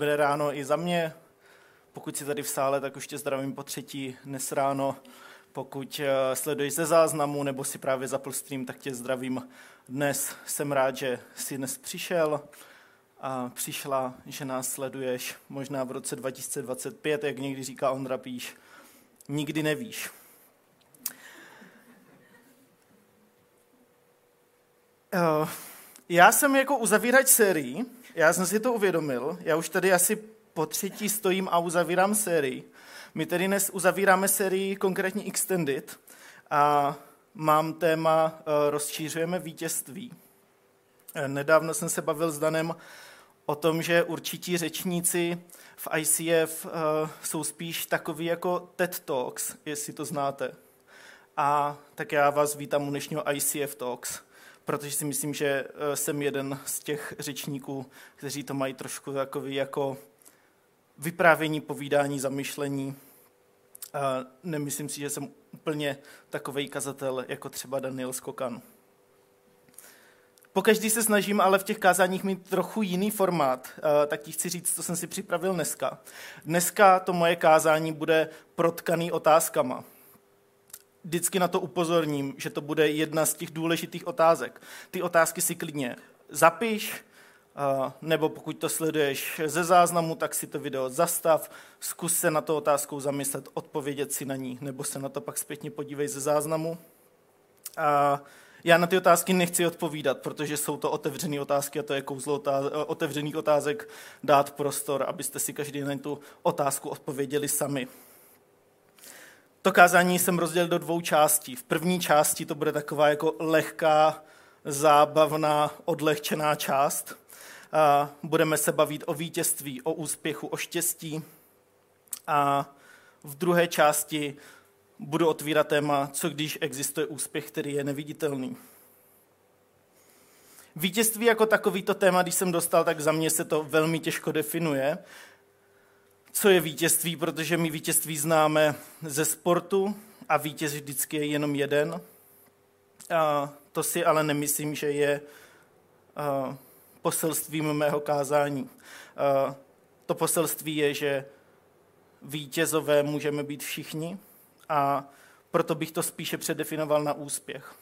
Dobré ráno i za mě. Pokud jsi tady v sále, tak už tě zdravím po třetí dnes ráno. Pokud eh, sleduješ ze záznamu nebo si právě zapl stream, tak tě zdravím dnes. Jsem rád, že jsi dnes přišel a přišla, že nás sleduješ možná v roce 2025, jak někdy říká Ondra Píš. Nikdy nevíš. Uh, já jsem jako uzavírač sérii, já jsem si to uvědomil, já už tady asi po třetí stojím a uzavírám sérii. My tedy dnes uzavíráme sérii konkrétně Extended a mám téma eh, Rozšířujeme vítězství. Eh, nedávno jsem se bavil s Danem o tom, že určití řečníci v ICF eh, jsou spíš takový jako TED Talks, jestli to znáte. A tak já vás vítám u dnešního ICF Talks protože si myslím, že eh, jsem jeden z těch řečníků, kteří to mají trošku takový jako vyprávění, povídání, zamyšlení. A nemyslím si, že jsem úplně takový kazatel, jako třeba Daniel Skokan. Pokaždý se snažím ale v těch kázáních mít trochu jiný formát, eh, tak ti chci říct, co jsem si připravil dneska. Dneska to moje kázání bude protkaný otázkama vždycky na to upozorním, že to bude jedna z těch důležitých otázek. Ty otázky si klidně zapiš, nebo pokud to sleduješ ze záznamu, tak si to video zastav, zkus se na to otázkou zamyslet, odpovědět si na ní, nebo se na to pak zpětně podívej ze záznamu. A já na ty otázky nechci odpovídat, protože jsou to otevřené otázky a to je kouzlo otevřených otázek dát prostor, abyste si každý na tu otázku odpověděli sami. To kázání jsem rozdělil do dvou částí. V první části to bude taková jako lehká, zábavná, odlehčená část. A budeme se bavit o vítězství, o úspěchu, o štěstí. A v druhé části budu otvírat téma, co když existuje úspěch, který je neviditelný. Vítězství jako takovýto téma, když jsem dostal, tak za mě se to velmi těžko definuje, co je vítězství, protože my vítězství známe ze sportu a vítěz vždycky je jenom jeden. A to si ale nemyslím, že je poselstvím mého kázání. To poselství je, že vítězové můžeme být všichni a proto bych to spíše předefinoval na úspěch.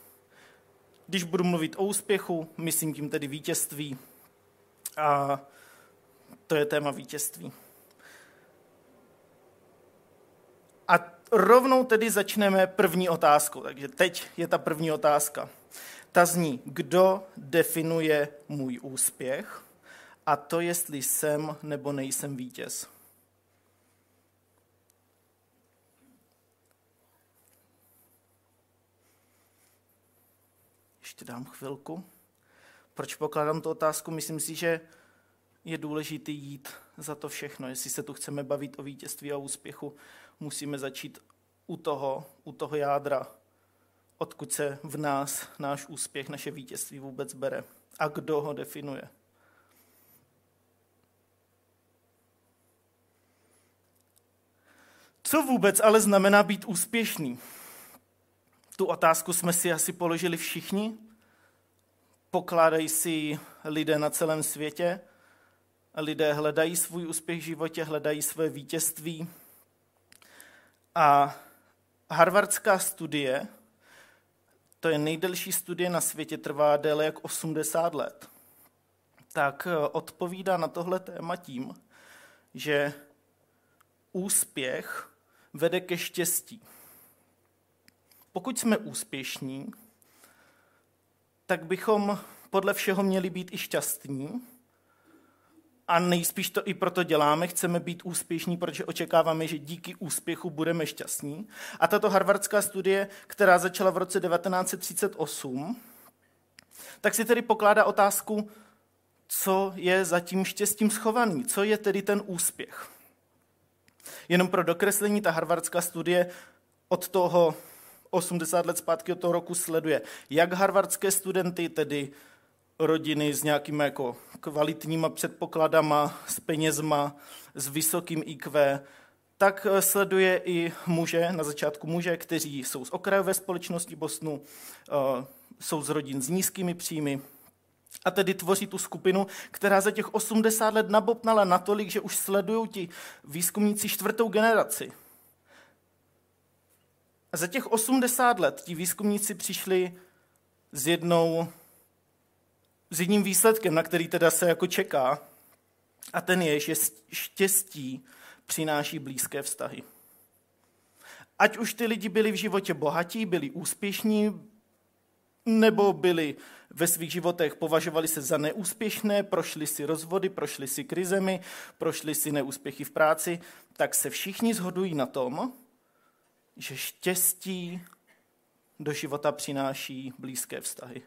Když budu mluvit o úspěchu, myslím tím tedy vítězství a to je téma vítězství. A rovnou tedy začneme první otázkou. Takže teď je ta první otázka. Ta zní, kdo definuje můj úspěch a to, jestli jsem nebo nejsem vítěz. Ještě dám chvilku. Proč pokládám tu otázku? Myslím si, že je důležité jít za to všechno. Jestli se tu chceme bavit o vítězství a úspěchu, musíme začít u toho, u toho jádra, odkud se v nás náš úspěch, naše vítězství vůbec bere a kdo ho definuje. Co vůbec ale znamená být úspěšný? Tu otázku jsme si asi položili všichni. Pokládají si lidé na celém světě. Lidé hledají svůj úspěch v životě, hledají své vítězství, a harvardská studie, to je nejdelší studie na světě, trvá déle jak 80 let, tak eh, odpovídá na tohle téma tím, že úspěch vede ke štěstí. Pokud jsme úspěšní, tak bychom podle všeho měli být i šťastní, a nejspíš to i proto děláme, chceme být úspěšní, protože očekáváme, že díky úspěchu budeme šťastní. A tato harvardská studie, která začala v roce 1938, tak si tedy pokládá otázku, co je za tím štěstím schovaný, co je tedy ten úspěch. Jenom pro dokreslení, ta harvardská studie od toho 80 let zpátky od toho roku sleduje jak harvardské studenty, tedy rodiny s nějakými jako kvalitníma předpokladama, s penězma, s vysokým IQ, tak eh, sleduje i muže, na začátku muže, kteří jsou z okrajové společnosti Bosnu, eh, jsou z rodin s nízkými příjmy, A tedy tvoří tu skupinu, která za těch 80 let nabopnala natolik, že už sledují ti výzkumníci čtvrtou generaci. A za těch 80 let ti výzkumníci přišli s jednou, s jedním výsledkem, na který teda se jako čeká. A ten je, že štěstí přináší blízké vztahy. Ať už ty lidi byli v životě bohatí, byli úspěšní, nebo byli ve svých životech považovali se za neúspěšné, prošli si rozvody, prošli si krizemi, prošli si neúspěchy v práci, tak se všichni zhodují na tom, že štěstí do života přináší blízké vztahy.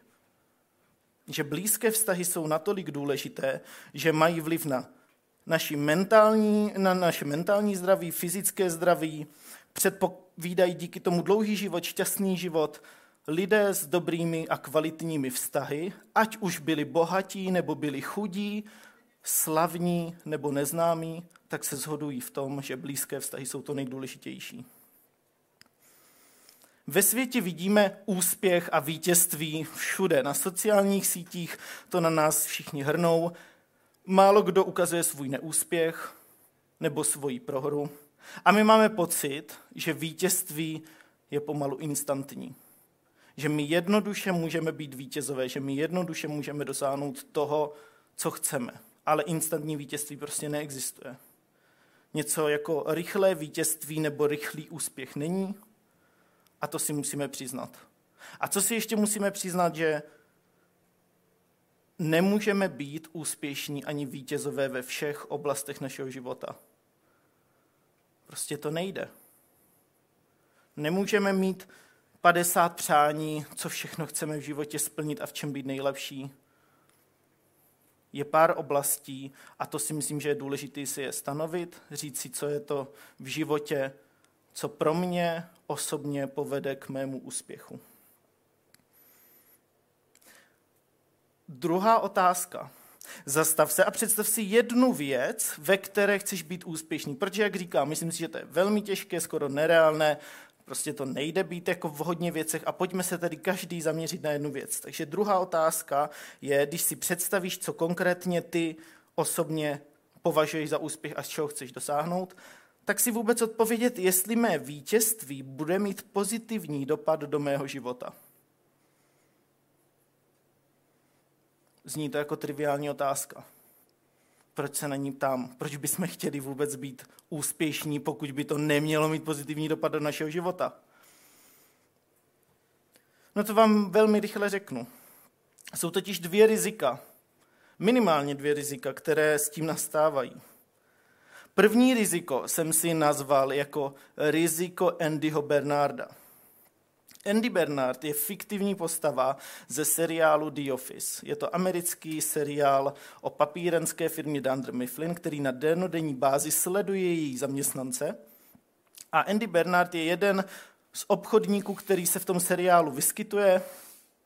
Že blízké vztahy jsou natolik důležité, že mají vliv na, naši mentální, na naše mentální zdraví, fyzické zdraví, předpovídají díky tomu dlouhý život, šťastný život, lidé s dobrými a kvalitními vztahy, ať už byli bohatí nebo byli chudí, slavní nebo neznámí, tak se shodují v tom, že blízké vztahy jsou to nejdůležitější. Ve světě vidíme úspěch a vítězství všude. Na sociálních sítích to na nás všichni hrnou. Málo kdo ukazuje svůj neúspěch nebo svoji prohru. A my máme pocit, že vítězství je pomalu instantní. Že my jednoduše můžeme být vítězové, že my jednoduše můžeme dosáhnout toho, co chceme. Ale instantní vítězství prostě neexistuje. Něco jako rychlé vítězství nebo rychlý úspěch není. A to si musíme přiznat. A co si ještě musíme přiznat, že nemůžeme být úspěšní ani vítězové ve všech oblastech našeho života. Prostě to nejde. Nemůžeme mít 50 přání, co všechno chceme v životě splnit a v čem být nejlepší. Je pár oblastí a to si myslím, že je důležité si je stanovit, říct si, co je to v životě, co pro mě osobně povede k mému úspěchu. Druhá otázka. Zastav se a představ si jednu věc, ve které chceš být úspěšný. Protože, jak říkám, myslím si, že to je velmi těžké, skoro nereálné, prostě to nejde být jako v hodně věcech a pojďme se tedy každý zaměřit na jednu věc. Takže druhá otázka je, když si představíš, co konkrétně ty osobně považuješ za úspěch a z čeho chceš dosáhnout, tak si vůbec odpovědět, jestli mé vítězství bude mít pozitivní dopad do mého života. Zní to jako triviální otázka. Proč se na ní ptám? Proč bychom chtěli vůbec být úspěšní, pokud by to nemělo mít pozitivní dopad do našeho života? No to vám velmi rychle řeknu. Jsou totiž dvě rizika, minimálně dvě rizika, které s tím nastávají. První riziko jsem si nazval jako riziko Andyho Bernarda. Andy Bernard je fiktivní postava ze seriálu The Office. Je to americký seriál o papírenské firmě Dunder Mifflin, který na denodenní bázi sleduje její zaměstnance. A Andy Bernard je jeden z obchodníků, který se v tom seriálu vyskytuje.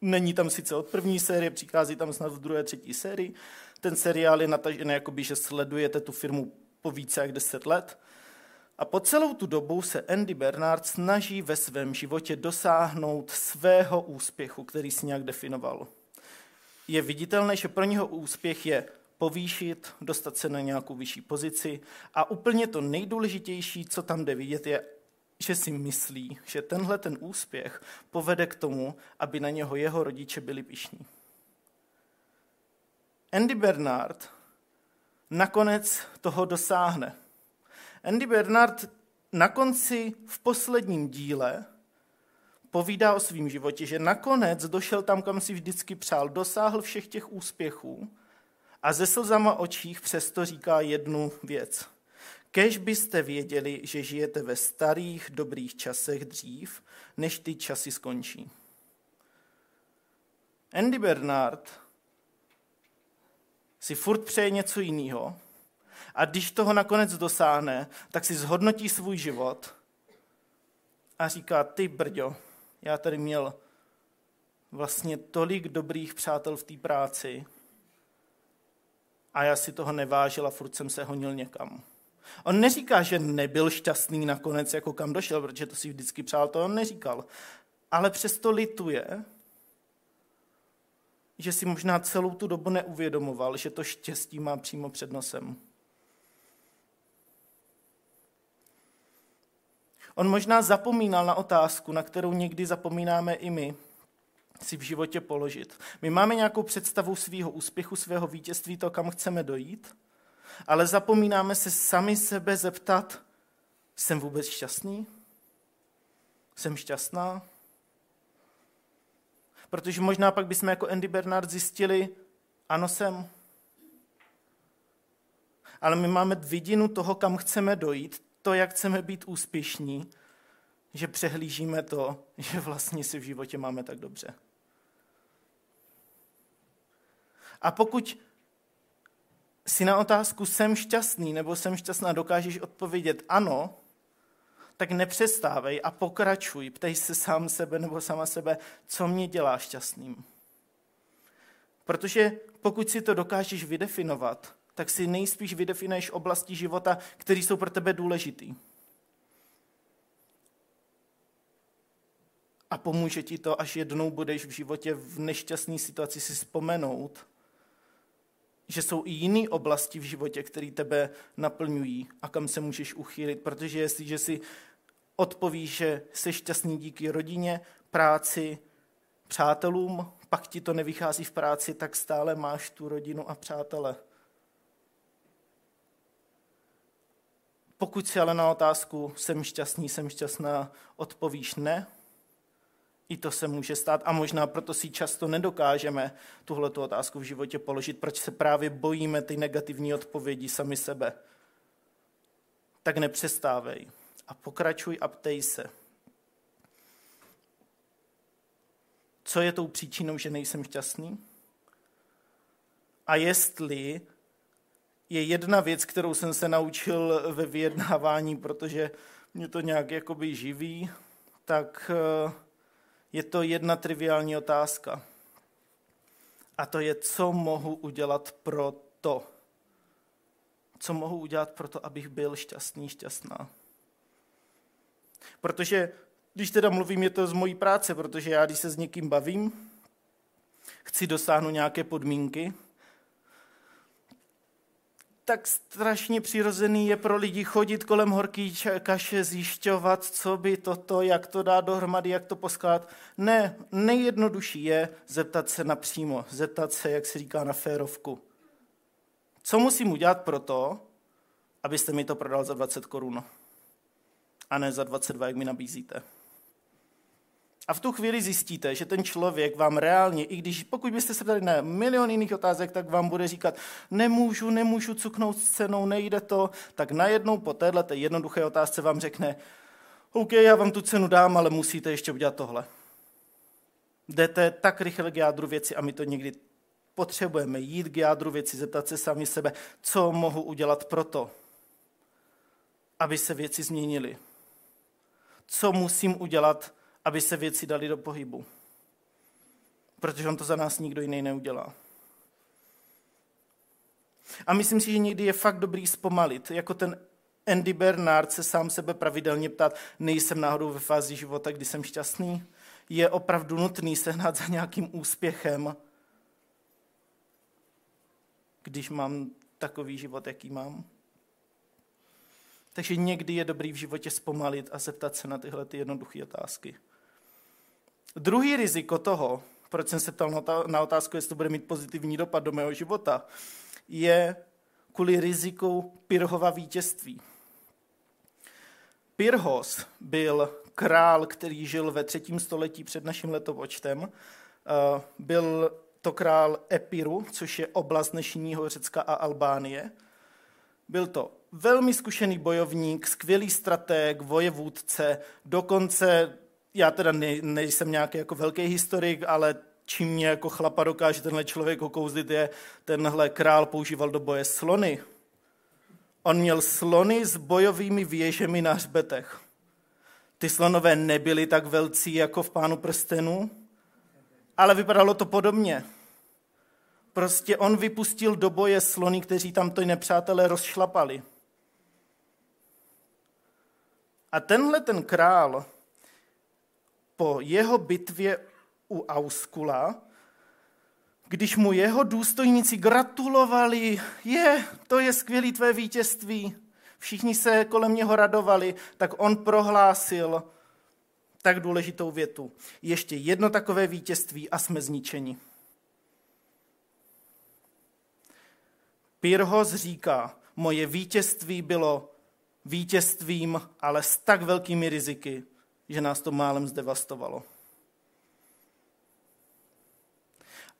Není tam sice od první série, přichází tam snad v druhé, třetí sérii. Ten seriál je natažený, jakoby, že sledujete tu firmu po více jak deset let. A po celou tu dobu se Andy Bernard snaží ve svém životě dosáhnout svého úspěchu, který si nějak definoval. Je viditelné, že pro něho úspěch je povýšit, dostat se na nějakou vyšší pozici a úplně to nejdůležitější, co tam jde vidět, je, že si myslí, že tenhle ten úspěch povede k tomu, aby na něho jeho rodiče byli pišní. Andy Bernard nakonec toho dosáhne. Andy Bernard na konci v posledním díle povídá o svém životě, že nakonec došel tam, kam si vždycky přál, dosáhl všech těch úspěchů a ze slzama očích přesto říká jednu věc. Kež byste věděli, že žijete ve starých dobrých časech dřív, než ty časy skončí. Andy Bernard si furt přeje něco jiného a když toho nakonec dosáhne, tak si zhodnotí svůj život a říká, ty brďo, já tady měl vlastně tolik dobrých přátel v té práci a já si toho nevážil a furt jsem se honil někam. On neříká, že nebyl šťastný nakonec, jako kam došel, protože to si vždycky přál, to on neříkal. Ale přesto lituje, že si možná celou tu dobu neuvědomoval, že to štěstí má přímo před nosem. On možná zapomínal na otázku, na kterou někdy zapomínáme i my, si v životě položit. My máme nějakou představu svého úspěchu, svého vítězství, to, kam chceme dojít, ale zapomínáme se sami sebe zeptat, jsem vůbec šťastný? Jsem šťastná? Protože možná pak bychom jako Andy Bernard zjistili, ano jsem. Ale my máme vidinu toho, kam chceme dojít, to, jak chceme být úspěšní, že přehlížíme to, že vlastně si v životě máme tak dobře. A pokud si na otázku jsem šťastný nebo jsem šťastná dokážeš odpovědět ano, tak nepřestávej a pokračuj. Ptej se sám sebe nebo sama sebe, co mě dělá šťastným. Protože pokud si to dokážeš vydefinovat, tak si nejspíš vydefinuješ oblasti života, které jsou pro tebe důležitý. A pomůže ti to, až jednou budeš v životě v nešťastné situaci si vzpomenout, že jsou i jiné oblasti v životě, které tebe naplňují a kam se můžeš uchýlit. Protože jestliže si odpovíš, že jsi šťastný díky rodině, práci, přátelům, pak ti to nevychází v práci, tak stále máš tu rodinu a přátele. Pokud si ale na otázku jsem šťastný, jsem šťastná, odpovíš ne, i to se může stát a možná proto si často nedokážeme tuhle otázku v životě položit, proč se právě bojíme ty negativní odpovědi sami sebe. Tak nepřestávej a pokračuj a ptej se. Co je tou příčinou, že nejsem šťastný? A jestli je jedna věc, kterou jsem se naučil ve vyjednávání, protože mě to nějak jakoby živí, tak uh, je to jedna triviální otázka. A to je, co mohu udělat pro to. Co mohu udělat pro to, abych byl šťastný, šťastná. Protože, když teda mluvím, je to z mojí práce, protože já, když se s někým bavím, chci dosáhnout nějaké podmínky, tak strašně přirozený je pro lidi chodit kolem horký kaše, zjišťovat, co by toto, jak to dá dohromady, jak to poskládat. Ne, nejjednodušší je zeptat se napřímo, zeptat se, jak se říká, na férovku. Co musím udělat pro to, abyste mi to prodal za 20 korun a ne za 22, jak mi nabízíte? A v tu chvíli zjistíte, že ten člověk vám reálně, i když pokud byste se ptali na milion jiných otázek, tak vám bude říkat, nemůžu, nemůžu cuknout s cenou, nejde to, tak najednou po této jednoduché otázce vám řekne, OK, já vám tu cenu dám, ale musíte ještě udělat tohle. Jdete tak rychle k jádru věci a my to někdy potřebujeme jít k jádru věci, zeptat se sami sebe, co mohu udělat pro to, aby se věci změnily. Co musím udělat, aby se věci dali do pohybu. Protože on to za nás nikdo jiný neudělá. A myslím si, že někdy je fakt dobrý zpomalit, jako ten Andy Bernard se sám sebe pravidelně ptát, nejsem náhodou ve fázi života, kdy jsem šťastný. Je opravdu nutný sehnat za nějakým úspěchem, když mám takový život, jaký mám. Takže někdy je dobrý v životě zpomalit a zeptat se na tyhle ty jednoduché otázky. Druhý riziko toho, proč jsem se ptal na otázku, jestli to bude mít pozitivní dopad do mého života, je kvůli riziku Pirhova vítězství. Pirhos byl král, který žil ve třetím století před naším letopočtem. Eh, byl to král Epiru, což je oblast dnešního Řecka a Albánie. Byl to velmi zkušený bojovník, skvělý stratég, vojevůdce, dokonce já teda ne, nejsem nějaký jako velký historik, ale čím mě jako chlapa dokáže tenhle člověk okouzlit, je tenhle král používal do boje slony. On měl slony s bojovými věžemi na hřbetech. Ty slonové nebyly tak velcí jako v Pánu prstenů, ale vypadalo to podobně. Prostě on vypustil do boje slony, kteří tam ty nepřátelé rozšlapali. A tenhle ten král po jeho bitvě u Auskula když mu jeho důstojníci gratulovali, je, to je skvělý tvé vítězství, všichni se kolem něho radovali, tak on prohlásil tak důležitou větu. Ještě jedno takové vítězství a jsme zničeni. Pyrhos říká, moje vítězství bylo vítězstvím, ale s tak velkými riziky, že nás to málem zdevastovalo.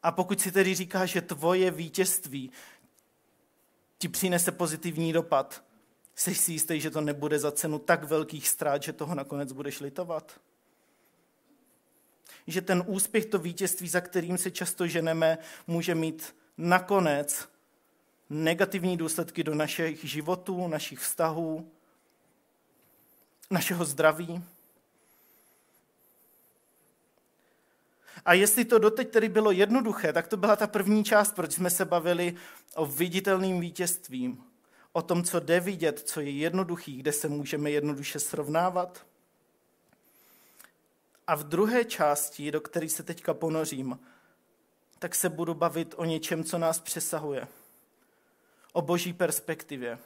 A pokud si tedy říká, že tvoje vítězství ti přinese pozitivní dopad, jsi si jistý, že to nebude za cenu tak velkých ztrát, že toho nakonec budeš litovat? Že ten úspěch, to vítězství, za kterým se často ženeme, může mít nakonec negativní důsledky do našich životů, našich vztahů, našeho zdraví. A jestli to doteď tedy bylo jednoduché, tak to byla ta první část, proč jsme se bavili o viditelným vítězstvím, o tom, co jde vidět, co je jednoduchý, kde se můžeme jednoduše srovnávat. A v druhé části, do které se teďka ponořím, tak se budu bavit o něčem, co nás přesahuje. O boží perspektivě.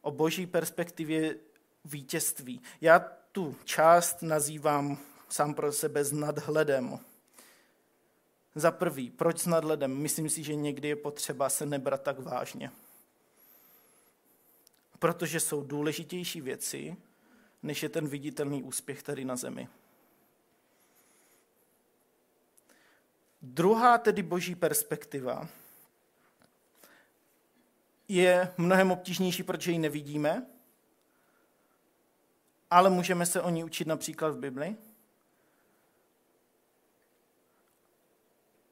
O boží perspektivě vítězství. Já tu část nazývám sám pro sebe s nadhledem. Za prvý, proč s nadhledem? Myslím si, že někdy je potřeba se nebrat tak vážně. Protože jsou důležitější věci, než je ten viditelný úspěch tady na zemi. Druhá tedy boží perspektiva je mnohem obtížnější, protože ji nevidíme, ale můžeme se o ní učit například v Bibli.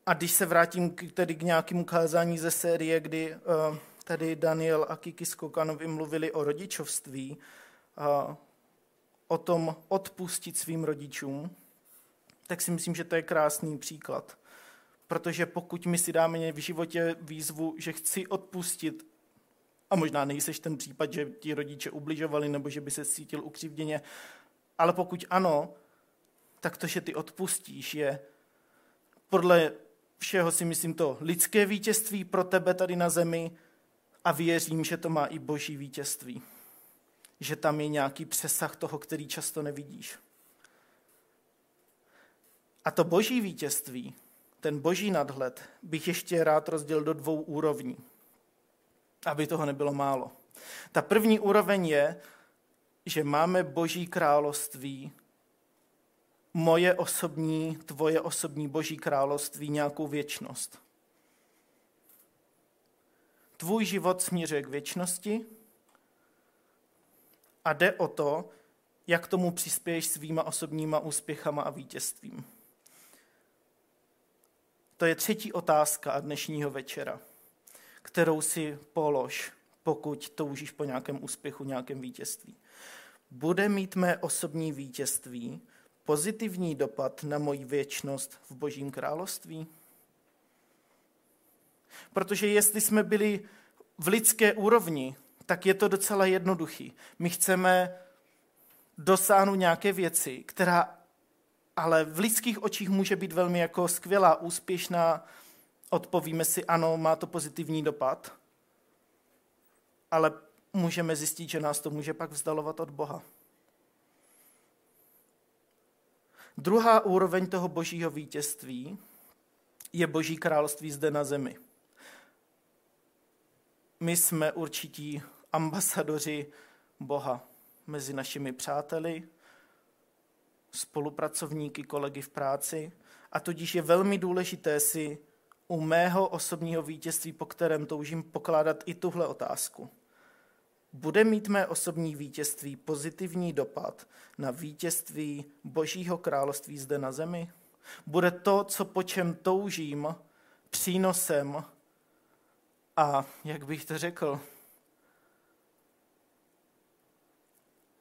A když se vrátím k, tedy k nějakému kázání ze série, kdy uh, tady Daniel a Kiki Skokanovi mluvili o rodičovství, uh, o tom odpustit svým rodičům, tak si myslím, že to je krásný příklad. Protože pokud my si dáme v životě výzvu, že chci odpustit, a možná nejseš ten případ, že ti rodiče ubližovali nebo že by se cítil ukřivděně, ale pokud ano, tak to, že ty odpustíš, je podle všeho si myslím to lidské vítězství pro tebe tady na zemi a věřím, že to má i boží vítězství. Že tam je nějaký přesah toho, který často nevidíš. A to boží vítězství, ten boží nadhled, bych ještě rád rozdělil do dvou úrovní, aby toho nebylo málo. Ta první úroveň je, že máme boží království moje osobní, tvoje osobní boží království nějakou věčnost. Tvůj život směřuje k věčnosti a jde o to, jak tomu přispěješ svýma osobníma úspěchama a vítězstvím. To je třetí otázka dnešního večera, kterou si polož, pokud toužíš po nějakém úspěchu, nějakém vítězství. Bude mít mé osobní vítězství pozitivní dopad na moji věčnost v Božím království? Protože jestli jsme byli v lidské úrovni, tak je to docela jednoduchý. My chceme dosáhnout nějaké věci, která ale v lidských očích může být velmi jako skvělá, úspěšná. Odpovíme si, ano, má to pozitivní dopad, ale můžeme zjistit, že nás to může pak vzdalovat od Boha. Druhá úroveň toho božího vítězství je boží království zde na zemi. My jsme určití ambasadoři Boha mezi našimi přáteli, spolupracovníky, kolegy v práci a tudíž je velmi důležité si u mého osobního vítězství, po kterém toužím pokládat i tuhle otázku – bude mít mé osobní vítězství pozitivní dopad na vítězství Božího království zde na zemi? Bude to, co po čem toužím, přínosem a, jak bych to řekl,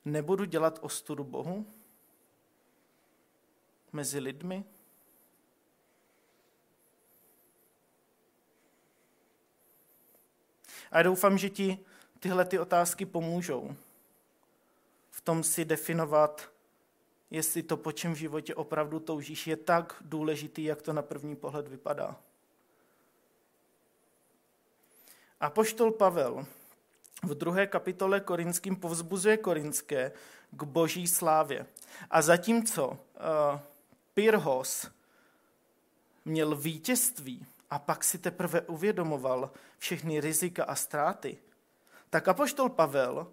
nebudu dělat ostudu Bohu mezi lidmi? A doufám, že ti tyhle ty otázky pomůžou v tom si definovat jestli to, po čem v životě opravdu toužíš, je tak důležitý, jak to na první pohled vypadá. A poštol Pavel v druhé kapitole Korinským povzbuzuje Korinské k boží slávě. A zatímco uh, Pyrhos měl vítězství a pak si teprve uvědomoval všechny rizika a ztráty, tak apoštol Pavel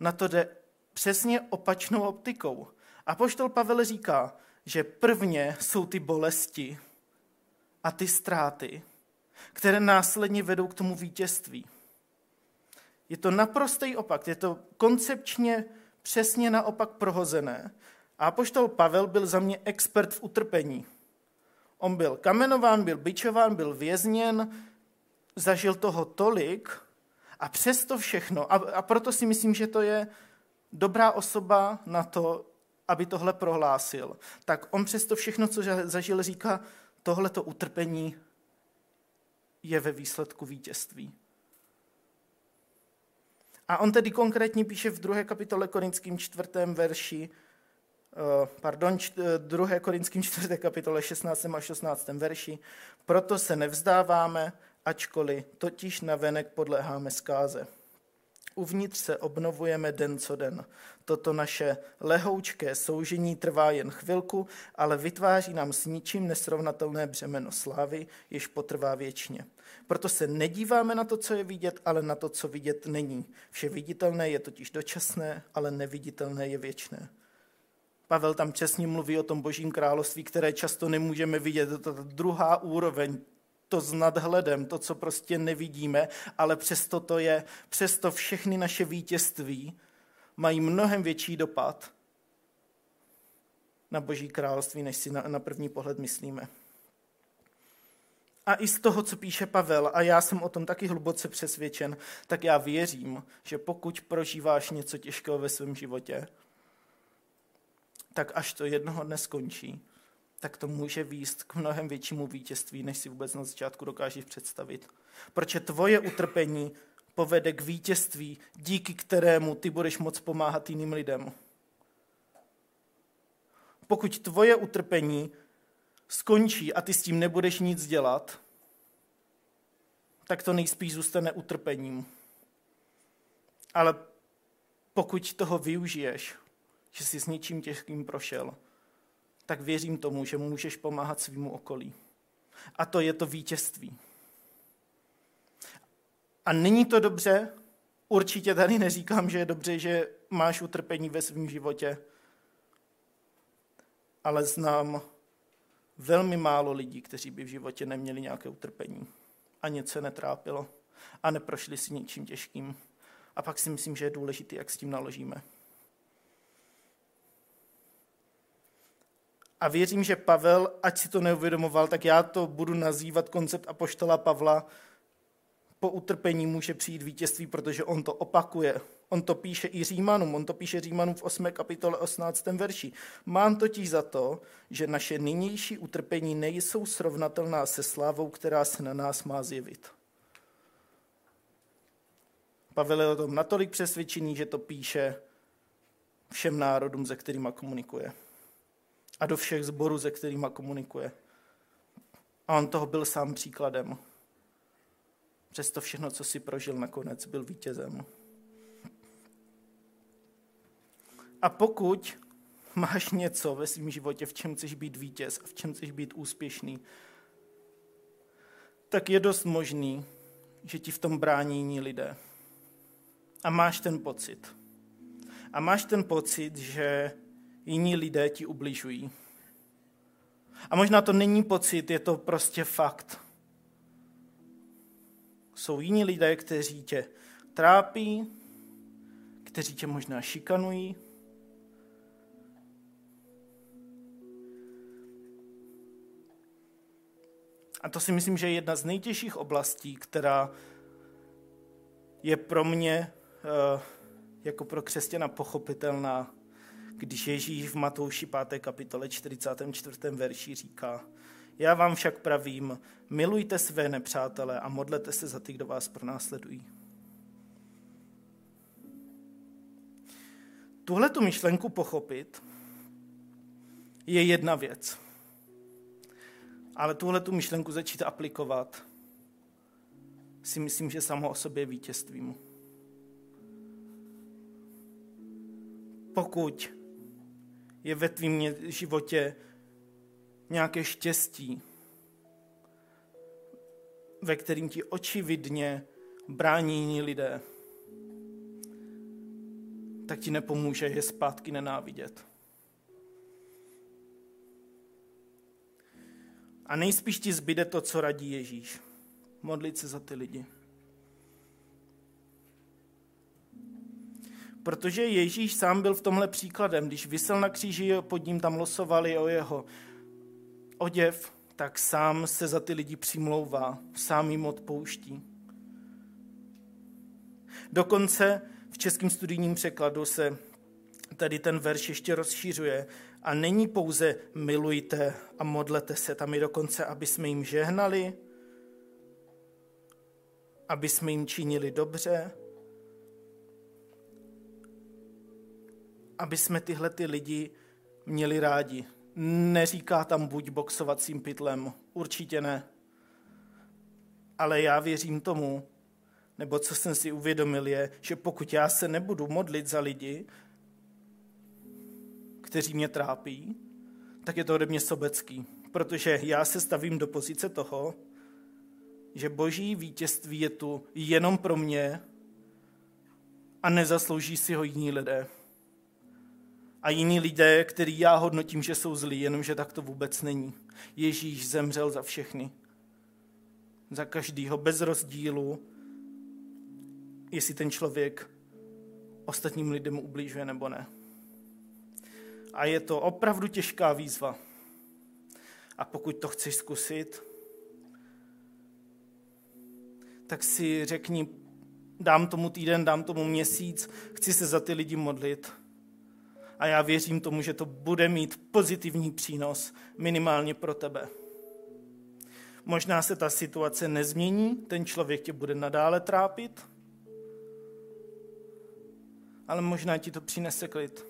na to jde přesně opačnou optikou. Apoštol Pavel říká, že prvně jsou ty bolesti a ty ztráty, které následně vedou k tomu vítězství. Je to naprostý opak, je to koncepčně přesně naopak prohozené. A apoštol Pavel byl za mě expert v utrpení. On byl kamenován, byl bičován, byl vězněn, zažil toho tolik a přesto všechno, a, a proto si myslím, že to je dobrá osoba na to, aby tohle prohlásil. Tak on přesto všechno, co zažil, říká, tohleto utrpení je ve výsledku vítězství. A on tedy konkrétně píše v 2. kapitole Korinským čtvrtém verši, eh, pardon, 2. Eh, Korinským 4. kapitole 16. a 16. verši, proto se nevzdáváme, ačkoliv totiž navenek podléháme zkáze. Uvnitř se obnovujeme den co den. Toto naše lehoučké soužení trvá jen chvilku, ale vytváří nám s ničím nesrovnatelné břemeno slávy, jež potrvá věčně. Proto se nedíváme na to, co je vidět, ale na to, co vidět není. Vše viditelné je totiž dočasné, ale neviditelné je věčné. Pavel tam přesně mluví o tom božím království, které často nemůžeme vidět. To ta druhá úroveň, to s nadhledem, to, co prostě nevidíme, ale přesto to je, přesto všechny naše vítězství mají mnohem větší dopad na Boží království, než si na, na první pohled myslíme. A i z toho, co píše Pavel, a já jsem o tom taky hluboce přesvědčen, tak já věřím, že pokud prožíváš něco těžkého ve svém životě, tak až to jednoho dne skončí, tak to může výst k mnohem většímu vítězství, než si vůbec na začátku dokážeš představit. Protože tvoje utrpení povede k vítězství, díky kterému ty budeš moc pomáhat jiným lidem. Pokud tvoje utrpení skončí a ty s tím nebudeš nic dělat, tak to nejspíš zůstane utrpením. Ale pokud toho využiješ, že jsi s něčím těžkým prošel, tak věřím tomu, že můžeš pomáhat svýmu okolí. A to je to vítězství. A není to dobře, určitě tady neříkám, že je dobře, že máš utrpení ve svém životě, ale znám velmi málo lidí, kteří by v životě neměli nějaké utrpení a nic se netrápilo a neprošli si ničím těžkým. A pak si myslím, že je důležité, jak s tím naložíme. A věřím, že Pavel, ať si to neuvědomoval, tak já to budu nazývat koncept apoštola Pavla. Po utrpení může přijít vítězství, protože on to opakuje. On to píše i Římanům, on to píše Římanům v 8. kapitole 18. verši. Mám totiž za to, že naše nynější utrpení nejsou srovnatelná se slávou, která se na nás má zjevit. Pavel je o tom natolik přesvědčený, že to píše všem národům, se kterými komunikuje a do všech zborů, se kterými komunikuje. A on toho byl sám příkladem. Přesto všechno, co si prožil nakonec, byl vítězem. A pokud máš něco ve svém životě, v čem chceš být vítěz a v čem chceš být úspěšný, tak je dost možný, že ti v tom brání jiní lidé. A máš ten pocit. A máš ten pocit, že jiní lidé ti ubližují. A možná to není pocit, je to prostě fakt. Jsou jiní lidé, kteří tě trápí, kteří tě možná šikanují. A to si myslím, že je jedna z nejtěžších oblastí, která je pro mě eh, jako pro křesťana pochopitelná když Ježíš v Matouši 5. kapitole 44. verši říká, já vám však pravím, milujte své nepřátele a modlete se za ty, kdo vás pronásledují. Tuhle tu myšlenku pochopit je jedna věc. Ale tuhle tu myšlenku začít aplikovat si myslím, že samo o sobě je vítězstvím. Pokud je ve tvým životě nějaké štěstí, ve kterým ti očividně brání jiní lidé, tak ti nepomůže je zpátky nenávidět. A nejspíš ti zbyde to, co radí Ježíš. Modlit se za ty lidi. Protože Ježíš sám byl v tomhle příkladem. Když vysel na kříži, pod ním tam losovali o jeho oděv, tak sám se za ty lidi přimlouvá, sám jim odpouští. Dokonce v českém studijním překladu se tady ten verš ještě rozšířuje a není pouze milujte a modlete se, tam je dokonce, aby jsme jim žehnali, aby jsme jim činili dobře, aby jsme tyhle ty lidi měli rádi. Neříká tam buď boxovacím pytlem, určitě ne. Ale já věřím tomu, nebo co jsem si uvědomil je, že pokud já se nebudu modlit za lidi, kteří mě trápí, tak je to ode mě sobecký. Protože já se stavím do pozice toho, že boží vítězství je tu jenom pro mě a nezaslouží si ho jiní lidé. A jiní lidé, který já hodnotím, že jsou zlí, jenomže tak to vůbec není. Ježíš zemřel za všechny. Za každýho, bez rozdílu, jestli ten člověk ostatním lidem ublížuje nebo ne. A je to opravdu těžká výzva. A pokud to chceš zkusit, tak si řekni, dám tomu týden, dám tomu měsíc, chci se za ty lidi modlit. A já věřím tomu, že to bude mít pozitivní přínos minimálně pro tebe. Možná se ta situace nezmění, ten člověk tě bude nadále trápit, ale možná ti to přinese klid.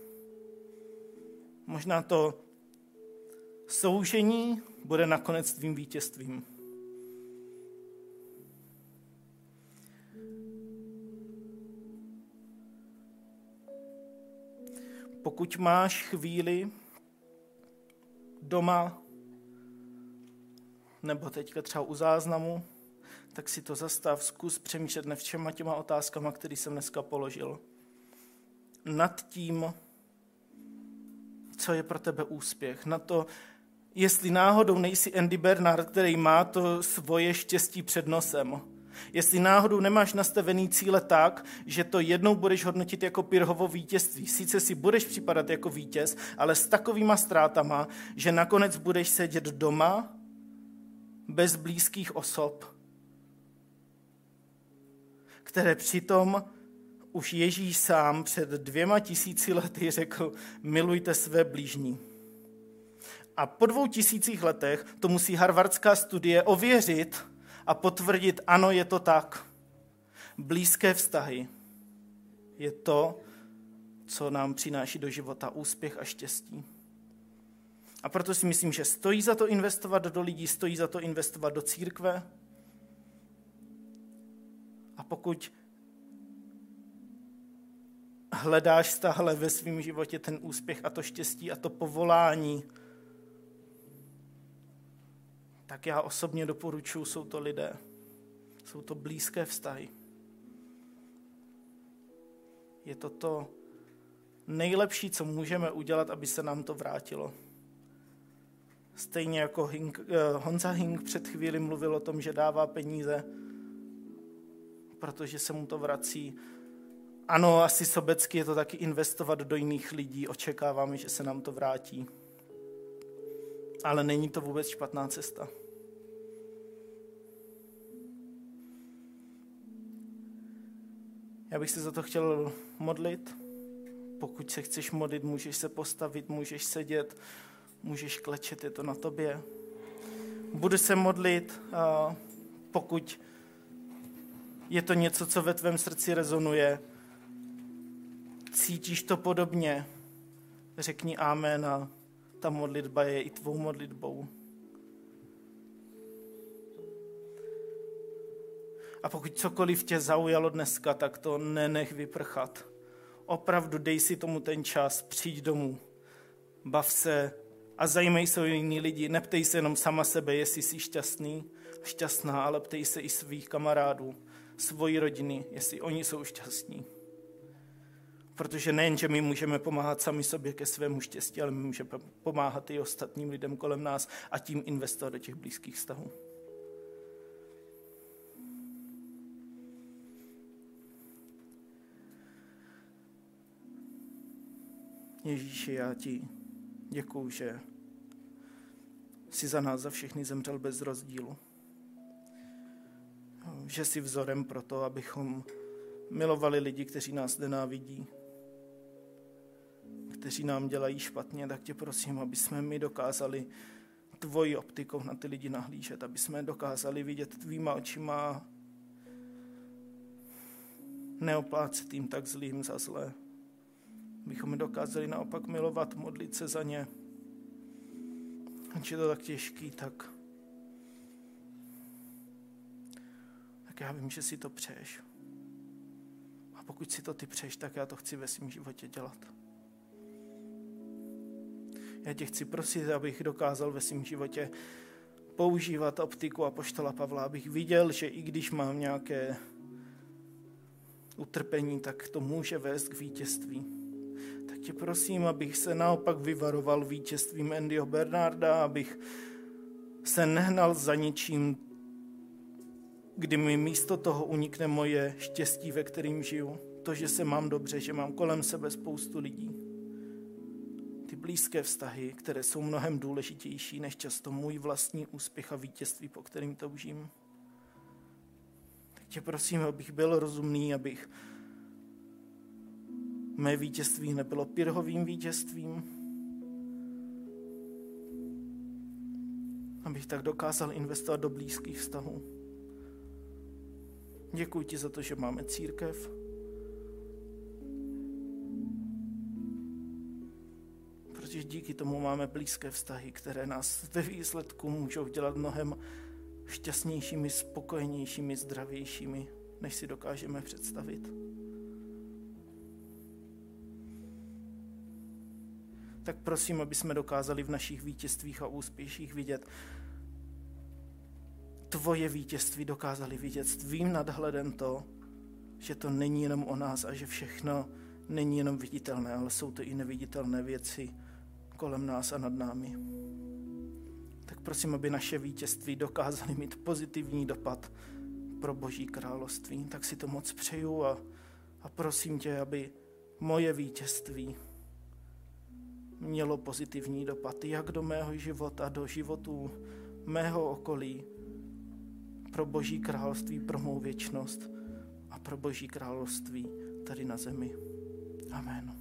Možná to soužení bude nakonec tvým vítězstvím. Pokud máš chvíli doma, nebo teďka třeba u záznamu, tak si to zastav, zkus přemýšlet nad všema těma otázkama, které jsem dneska položil. Nad tím, co je pro tebe úspěch. Na to, jestli náhodou nejsi Andy Bernard, který má to svoje štěstí před nosem Jestli náhodou nemáš nastavený cíle tak, že to jednou budeš hodnotit jako Pirhovo vítězství. Sice si budeš připadat jako vítěz, ale s takovýma ztrátama, že nakonec budeš sedět doma bez blízkých osob, které přitom už Ježíš sám před dvěma tisíci lety řekl, milujte své blížní. A po dvou tisících letech to musí harvardská studie ověřit, a potvrdit, ano, je to tak. Blízké vztahy je to, co nám přináší do života úspěch a štěstí. A proto si myslím, že stojí za to investovat do lidí, stojí za to investovat do církve. A pokud hledáš stále ve svém životě ten úspěch a to štěstí a to povolání, tak já osobně doporučuji, jsou to lidé. Jsou to blízké vztahy. Je to to nejlepší, co můžeme udělat, aby se nám to vrátilo. Stejně jako Hink, eh, Honza Hink před chvíli mluvil o tom, že dává peníze, protože se mu to vrací. Ano, asi sobecky je to taky investovat do jiných lidí, očekáváme, že se nám to vrátí ale není to vůbec špatná cesta. Já bych se za to chtěl modlit. Pokud se chceš modlit, můžeš se postavit, můžeš sedět, můžeš klečet, je to na tobě. Budu se modlit, pokud je to něco, co ve tvém srdci rezonuje, cítíš to podobně, řekni amen a ta modlitba je i tvou modlitbou. A pokud cokoliv tě zaujalo dneska, tak to nenech vyprchat. Opravdu dej si tomu ten čas, přijď domů, bav se a zajímej se o jiný lidi. Neptej se jenom sama sebe, jestli jsi šťastný, šťastná, ale ptej se i svých kamarádů, svoji rodiny, jestli oni jsou šťastní. Protože nejen, že my můžeme pomáhat sami sobě ke svému štěstí, ale my můžeme pomáhat i ostatním lidem kolem nás a tím investovat do těch blízkých vztahů. Ježíši, já ti děkuju, že jsi za nás za všechny zemřel bez rozdílu. Že jsi vzorem pro to, abychom milovali lidi, kteří nás nenávidí, kteří nám dělají špatně, tak tě prosím, aby jsme my dokázali tvoji optikou na ty lidi nahlížet, aby jsme dokázali vidět tvýma očima neoplácet jim tak zlým za zlé. Abychom dokázali naopak milovat, modlit se za ně. Ať je to tak těžký, tak, tak já vím, že si to přeješ. A pokud si to ty přeješ, tak já to chci ve svém životě dělat. Já tě chci prosit, abych dokázal ve svém životě používat optiku a poštola Pavla, abych viděl, že i když mám nějaké utrpení, tak to může vést k vítězství. Tak tě prosím, abych se naopak vyvaroval vítězstvím Andyho Bernarda, abych se nehnal za ničím, kdy mi místo toho unikne moje štěstí, ve kterým žiju. To, že se mám dobře, že mám kolem sebe spoustu lidí ty blízké vztahy, které jsou mnohem důležitější než často můj vlastní úspěch a vítězství, po kterým toužím. Tak tě prosím, abych byl rozumný, abych mé vítězství nebylo pirhovým vítězstvím, abych tak dokázal investovat do blízkých vztahů. Děkuji ti za to, že máme církev, protože díky tomu máme blízké vztahy, které nás ve výsledku můžou dělat mnohem šťastnějšími, spokojenějšími, zdravějšími, než si dokážeme představit. Tak prosím, aby jsme dokázali v našich vítězstvích a úspěších vidět. Tvoje vítězství, dokázali vidět. S tvým nadhledem to, že to není jenom o nás a že všechno není jenom viditelné, ale jsou to i neviditelné věci, kolem nás a nad námi. Tak prosím, aby naše vítězství dokázaly mít pozitivní dopad pro Boží království. Tak si to moc přeju a, a prosím tě, aby moje vítězství mělo pozitivní dopad jak do mého života, do životů mého okolí, pro Boží království, pro mou věčnost a pro Boží království tady na zemi. Amen.